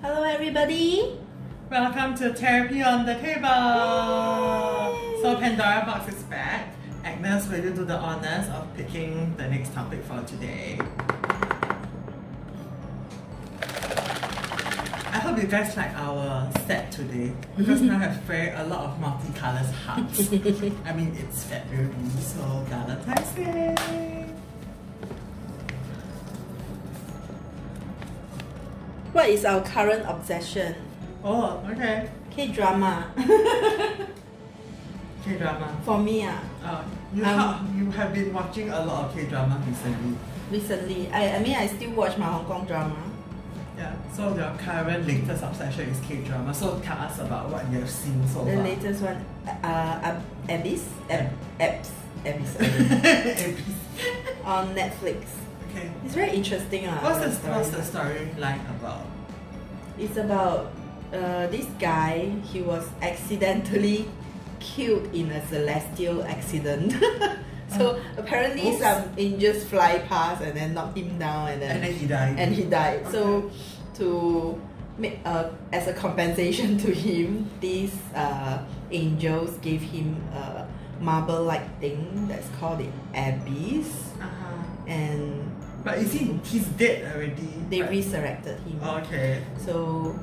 Hello, everybody. Welcome to Therapy on the Table. So Pandora Box is back. Agnes, will you do the honors of picking the next topic for today? I hope you guys like our set today because now I have very a lot of multicolored hearts. I mean it's February, so Valentine's Day. What is our current obsession? Oh, okay. K drama. K drama. For me, ah, Uh, you, Um, ha- you have been watching a lot of K drama recently. recently, I, I mean, I still watch my Hong Kong drama. Yeah, so your current latest obsession is K drama. So tell us about what you have seen so The far. latest one, uh, Ab- Abyss, Ab- Abs, Abyss, on Netflix. Okay. It's very interesting. ah, What's the story. what's the storyline about? It's about uh, this guy. He was accidentally killed in a celestial accident. so apparently Oops. some angels fly past and then knock him down and then And then he died. and he died. So to make uh, as a compensation to him, these uh, angels gave him a marble-like thing that's called the abyss, uh-huh. and But is he he's dead already? they right? resurrected him. Okay. So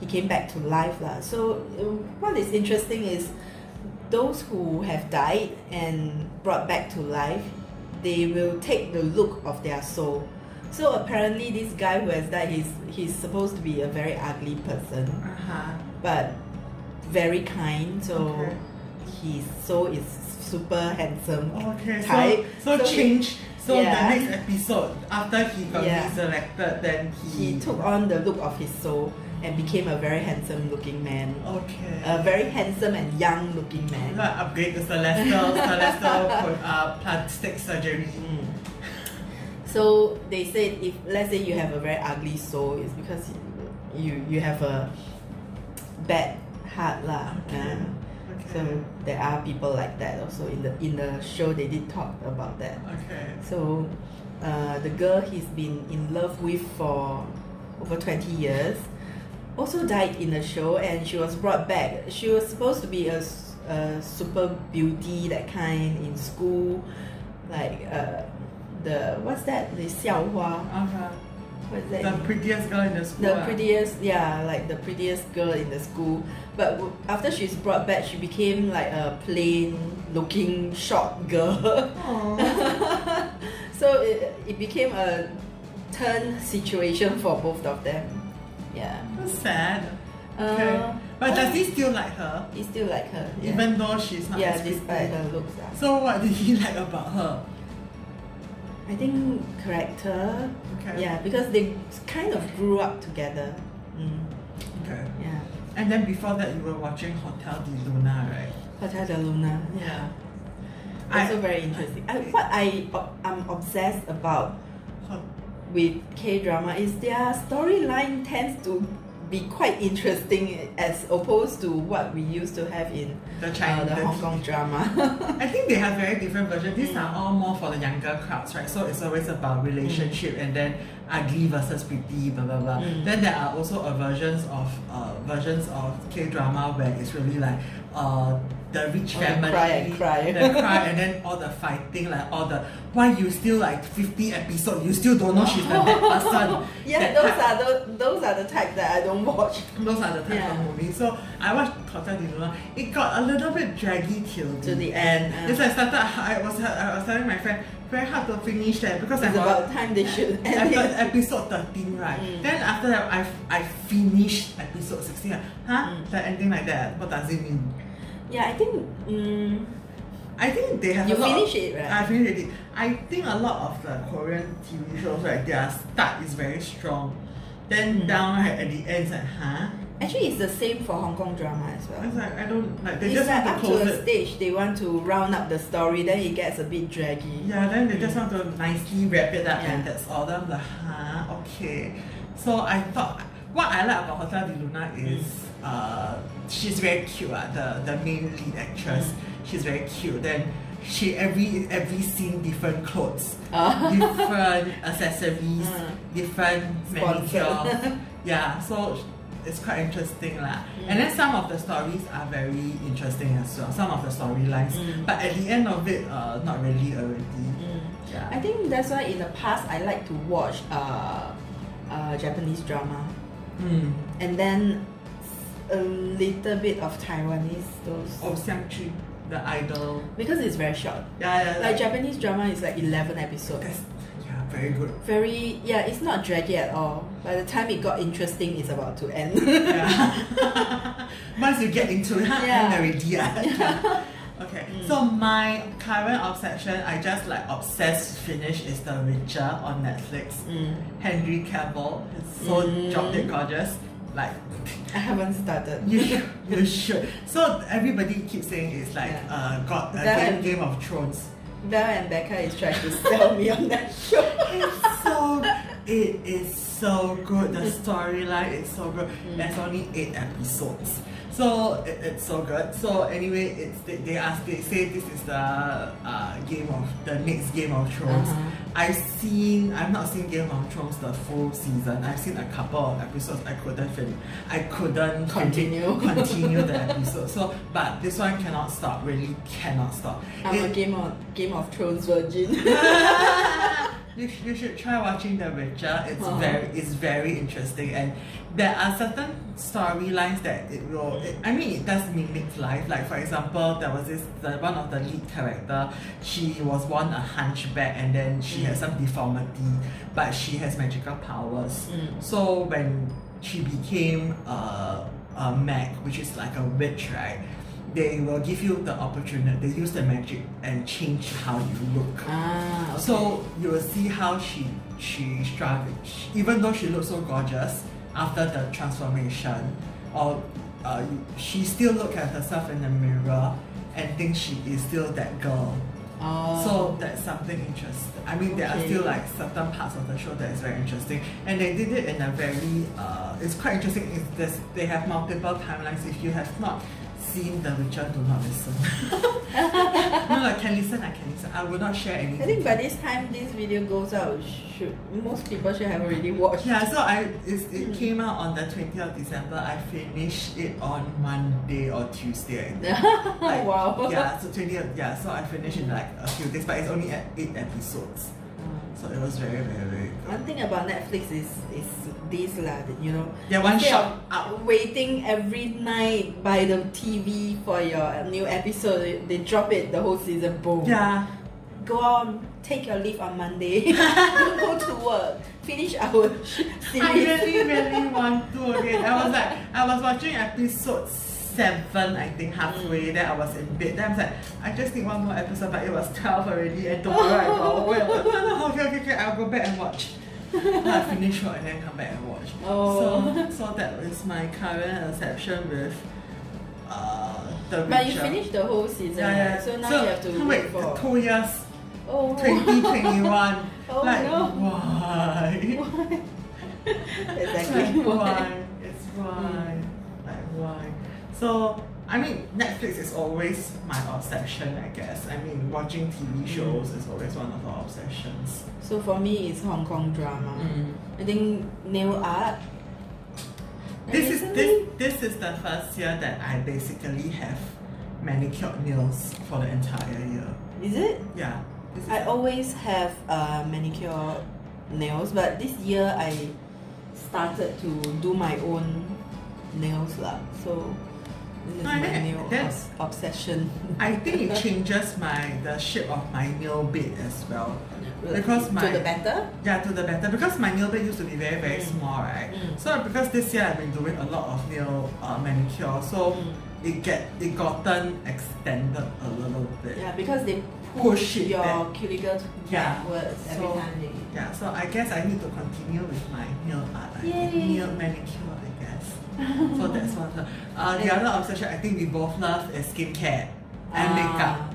he came back to life lah. So uh, what is interesting is those who have died and brought back to life, they will take the look of their soul. So apparently this guy who has died, he's he's supposed to be a very ugly person, Uh-huh. but very kind. So Okay. his soul is super handsome. Okay. So type. so, So he- change so Yeah. the next episode after he got Yeah. resurrected then he He took on the look of his soul and became a very handsome looking man. Okay. A very handsome and young looking man. Like upgrade the celestial celestial uh, plastic surgery. Mm. So they said if let's say you have a very ugly soul, it's because you you have a bad heart lah. Okay. uh, Okay. So there are people like that also in the in the show they did talk about that. okay. So uh, the girl he's been in love with for over 20 years also died in the show and she was brought back. She was supposed to be a, a super beauty, that kind in school, like uh, the what's that? The 校花. Uh-huh. What's that? The prettiest girl in the school. the ah. prettiest, yeah, like the prettiest girl in the school. But w- after she's brought back, she became like a plain-looking short girl. So it, it became a turn situation for both of them. Yeah. That's sad. Okay. Uh, but does he still like her? He still like her. Yeah, Even though she's not yeah despite her looks. ah. So what did he like about her? I think character. Okay. Yeah, because they kind of grew up together. Mm, Okay. yeah. And then before that you were watching Hotel de Luna, right? Hotel de Luna. Yeah. Also I- very interesting. I, what I I'm obsessed about with K drama is their storyline tends to be quite interesting as opposed to what we used to have in The uh, Chinese the Hong Kong drama. I think they have very different versions. These Mm. are all more for the younger crowds, right? So it's always about relationship and then ugly versus pretty, blah blah blah. Mm. Then there are also versions of uh, versions of K drama where it's really like uh, the rich Oh, family, cry and cry. the cry, and then all the fighting, like all the why you still like fifty episodes, you still don't know she's the bad person. yeah, That those type. are the those are the type that I don't watch. Those are the type Yeah. of movies. So I watched Hotel Luna. It got a little bit draggy till To the end, uh. It's like started. I was I was telling my friend very hard to finish that because It's I about time they should end it. episode 13 right Mm. then after that I, I finished episode 16 like, huh Mm. the ending like that what does it mean Yeah, I think mm, I think they have You a lot finish of, it, right? I finished it I think a lot of the Korean TV shows right their start is very strong then Mm. down right at the end it's like huh actually it's the same for Hong Kong drama as well. it's like I don't like they It's just like want up to to close a it stage they want to round up the story, then it gets a bit draggy. Yeah, then they just Mm. want to nicely wrap it up and that's all. Then I'm like, huh, okay. So I thought what I like about Hotel de Luna is uh she's very cute, uh, the the main lead actress. She's very cute. Then she every every scene different clothes, Ah. different accessories, Mm. different manicure. yeah, so it's quite interesting lah. And then some of the stories are very interesting as well. Some of the storylines, Mm. but at the end of it, uh, not really already. Mm. Yeah. I think that's why in the past I like to watch uh, uh, Japanese drama Mm. and then a little bit of Taiwanese those Oh, Xiangqu, the idol. because it's very short. Yeah, yeah. Like Japanese drama is like eleven episodes. that's, yeah, very good. Very yeah, it's not draggy at all. By the time it got interesting, it's about to end. Yeah. Once you get into it, Yeah. yeah. already. Yeah. okay. Mm. So my current obsession, I just like obsessed finish is The Witcher on Netflix. Mm. Henry Cavill is so Mm. drop dead gorgeous. Like I haven't started. you should, you should. So everybody keeps saying it's like Yeah. uh got uh, game, Game of Thrones. Belle and Becca is trying to sell me on that show. It's so it is so good. The storyline is so good. Mm. There's only eight episodes. So it, it's so good. So anyway, it's they, they ask they say this is the uh, game of the next Game of Thrones. Uh-huh. I've seen I've not seen Game of Thrones the full season. I've seen a couple of episodes. I couldn't fin- I couldn't Continue. continue the episode. So but this one cannot stop. Really cannot stop. I'm a Game of Game of Thrones virgin. you, sh- you should try watching The Witcher. It's very it's very interesting and there are certain storylines that it will. It, I mean, it does mimic life. Like for example, there was this the one of the lead character. She was born a hunchback and then she had Mm. some deformity, but she has magical powers. Mm. So when she became a, a mage, which is like a witch, right? They will give you the opportunity. They use the magic and change how you look. ah. So you will see how she she struggled. Even though she looks so gorgeous after the transformation, or uh, she still look at herself in the mirror and think she is still that girl. oh. So that's something interesting. I mean, there are still like certain parts of the show that is very interesting, and they did it in a very. Uh, it's quite interesting. It's this, they have multiple timelines. If you have not seen The Witcher, do not listen. no, I can listen. I can listen. I will not share anything. I think by this time this video goes out, should most people should have already watched. Yeah, so I it Mm. came out on the 20th of December. I finished it on Monday or Tuesday. I think. Like, wow. Yeah, so 20th. Yeah, so I finished in like a few days, but it's only at eight episodes. So it was very, very, very good. One thing about Netflix is is this lah, you know. Yeah, one shot of. Uh, waiting every night by the TV for your new episode, they, they drop it the whole season. Boom. Yeah. Go on, take your leave on Monday. Don't go to work. Finish our series. I really, really want to again. I was like, I was watching episode seven, I think halfway. Mm. Then I was in bed. Then I was like, I just need one more episode, but it was twelve already, and tomorrow I go. Wait, okay, okay, okay. I'll go back and watch. I finish work and then come back and watch. Oh. So, so that is my current exception with uh, the But you Witcher. finished the whole season, Yeah, yeah. right? so now you have to wait wait for. two years, Oh, 2021. Oh, like, no. why? Why? exactly. Like, why? It's why. Like why? So I mean, Netflix is always my obsession. I guess. I mean, watching TV shows is always one of our obsessions. So for me, it's Hong Kong drama. I think nail art. This is this this is the first year that I basically have manicured nails for the entire year. Is it? Yeah. Is I always have uh, manicure nails, but this year I started to do my own nails lah. So this is my new obs- obsession. I think it changes my the shape of my nail bed as well. Because my- to the better. Yeah, to the better because my nail bed used to be very very Mm. small, right? Mm. So because this year I've been doing a lot of nail uh, manicure, so Mm. it get it gotten extended a little bit. Yeah, because they Push it your back. cuticle Yeah. backwards every So- time they. Yeah, so I guess I need to continue with my nail art. Yay. nail manicure. So that's one. of Uh, the other obsession I think we both love is skincare and makeup. Ah.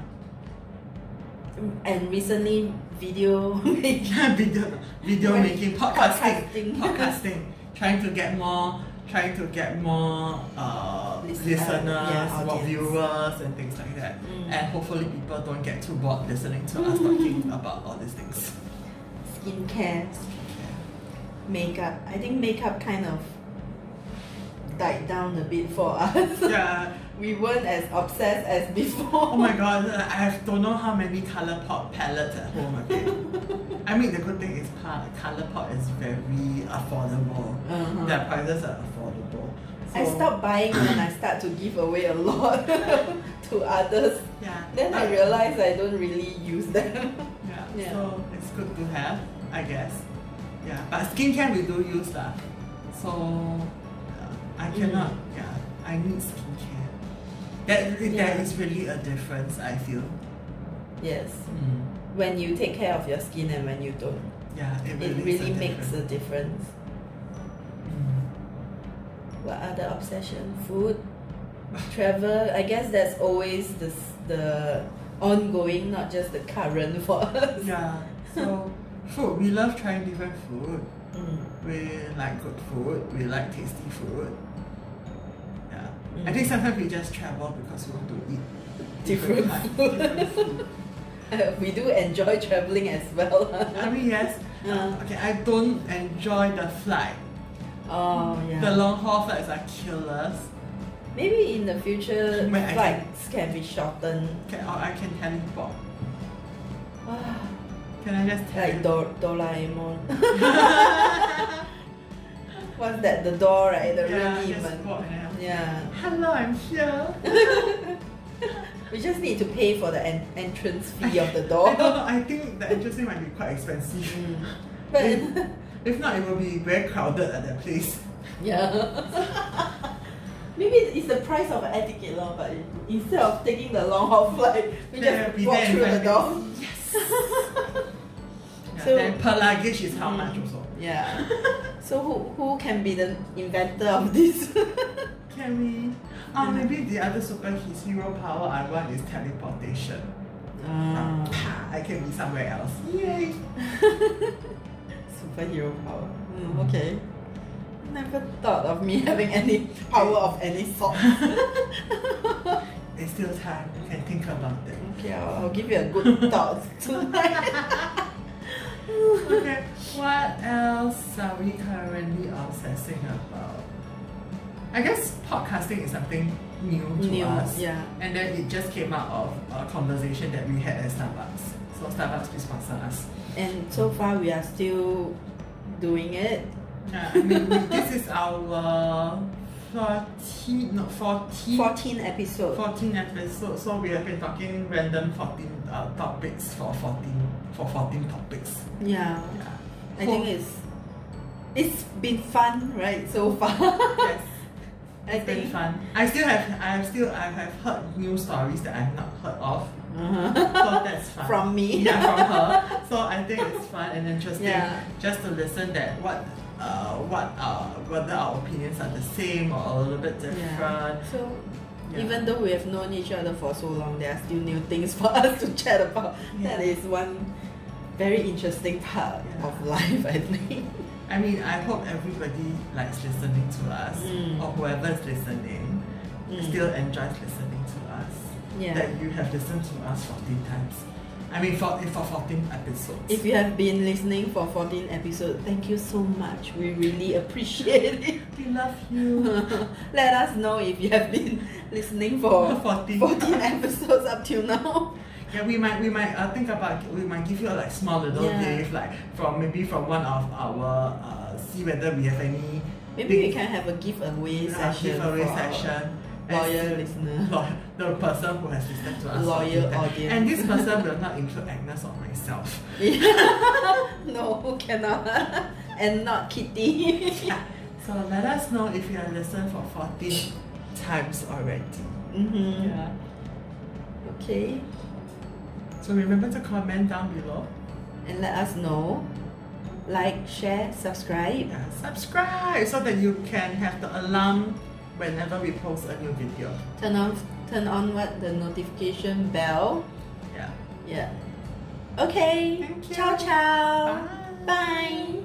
And recently, video making. video video Right. making, podcasting, Podcasting. podcasting, trying to get more, trying to get more uh, uh, listeners, yeah, more audience. viewers, and things like that. Mm. And hopefully, people don't get too bored listening to us talking about all these things. Skincare, makeup. I think makeup kind of died down a bit for us. Yeah. we weren't as obsessed as before. Oh my god, I don't know how many color pot palettes at home again. I mean, the good thing is ColourPop is very affordable. Uh-huh. Their prices are affordable. I So- stopped buying when I start to give away a lot to others. Yeah. Then I Uh, realized I don't really use them. Yeah. Yeah. So it's good to have, I guess. Yeah. But skincare we do use lah. So uh, I cannot. Yeah. I need skincare. That Yeah. there is really a difference. I feel. yes. Mm. When you take care of your skin and when you don't. Yeah. It It really, really a makes a difference. difference. Mm. What other obsession? Food, travel. I guess that's always the s- the ongoing, not just the current for us. Yeah. So food. We love trying different food. Mm. We like good food. We like tasty food. Yeah. I Mm. think sometimes we just travel because we want to eat Different kind- food. different food. we do enjoy traveling as well. I mean, yes. Uh. Okay, I don't enjoy the flight. oh yeah. The long haul flights are killers. Maybe in the future Wait, I flights can be shortened. Okay, or I can teleport. Can I just like teleport? Do- Doraemon. What's that? The door, right? The even. walk and then, Yeah. Hello, I'm here. We just need to pay for the en- entrance fee of the door I don't know. I think the entrance fee might be quite expensive. Mm. But If not, it will be very crowded at that place. yeah. Maybe it's the price of an air ticket, lor, but instead of taking the long haul flight, we just be walk through the door. Yes. Yeah, So- then per luggage is how much also? Yeah. So who who can be the inventor of this? Can we? Oh, maybe the other super hero power I want is teleportation. Ah, I can be somewhere else. Yay! superhero power. Mm, okay. Never thought of me having any power of any sort. It's still time. You can think about it. okay, I'll, I'll give you a good thought tonight. Are we currently are obsessing about? I guess podcasting is something new to New, us. yeah. And then it just came out of a conversation that we had at Starbucks. So Starbucks please sponsor us. And so far we are still doing it. Yeah, I mean we, this is our 14, no 14, 14 episodes. 14 episodes. So we have been talking random 14 uh, topics for 14 for 14 topics. Yeah. Yeah. I think it's it's been fun, right, so far. yes. I It's been think fun. I still have I have still I have heard new stories that I've not heard of. uh-huh. So that's fun. from me. yeah, from her. So I think it's fun and interesting Yeah. just to listen that what uh what uh whether our opinions are the same or a little bit different. Yeah. So Yeah. even though we have known each other for so long, there are still new things for us to chat about. That Yeah. is one very interesting part of life, I think. I mean I hope everybody likes listening to us Mm. or whoever is listening Mm. still enjoys listening to us. Yeah. That you have listened to us 14 times. I mean for for 14 episodes. If you have been listening for 14 episodes, thank you so much. We really appreciate it. we love you. Let us know if you have been listening for 14 14 episodes up till now. Yeah, we might we might uh, think about we might give you a like small little Yeah. gift like from maybe from one of our uh, see whether we have any Maybe we can have a giveaway uh, session giveaway for our session. loyal listener. lo- the person who has listened to us. Loyal audience. And this person will not include Agnes or myself. no, who cannot. and not Kitty. Yeah. So let us know if you have listened for 14 times already. mm-hmm. Yeah. Okay. So remember to comment down below. And let us know. Like, share, subscribe. Yeah, subscribe so that you can have the alarm whenever we post a new video. Turn on turn on what? The notification bell. Yeah. Yeah. Okay. Ciao ciao. Bye. Bye.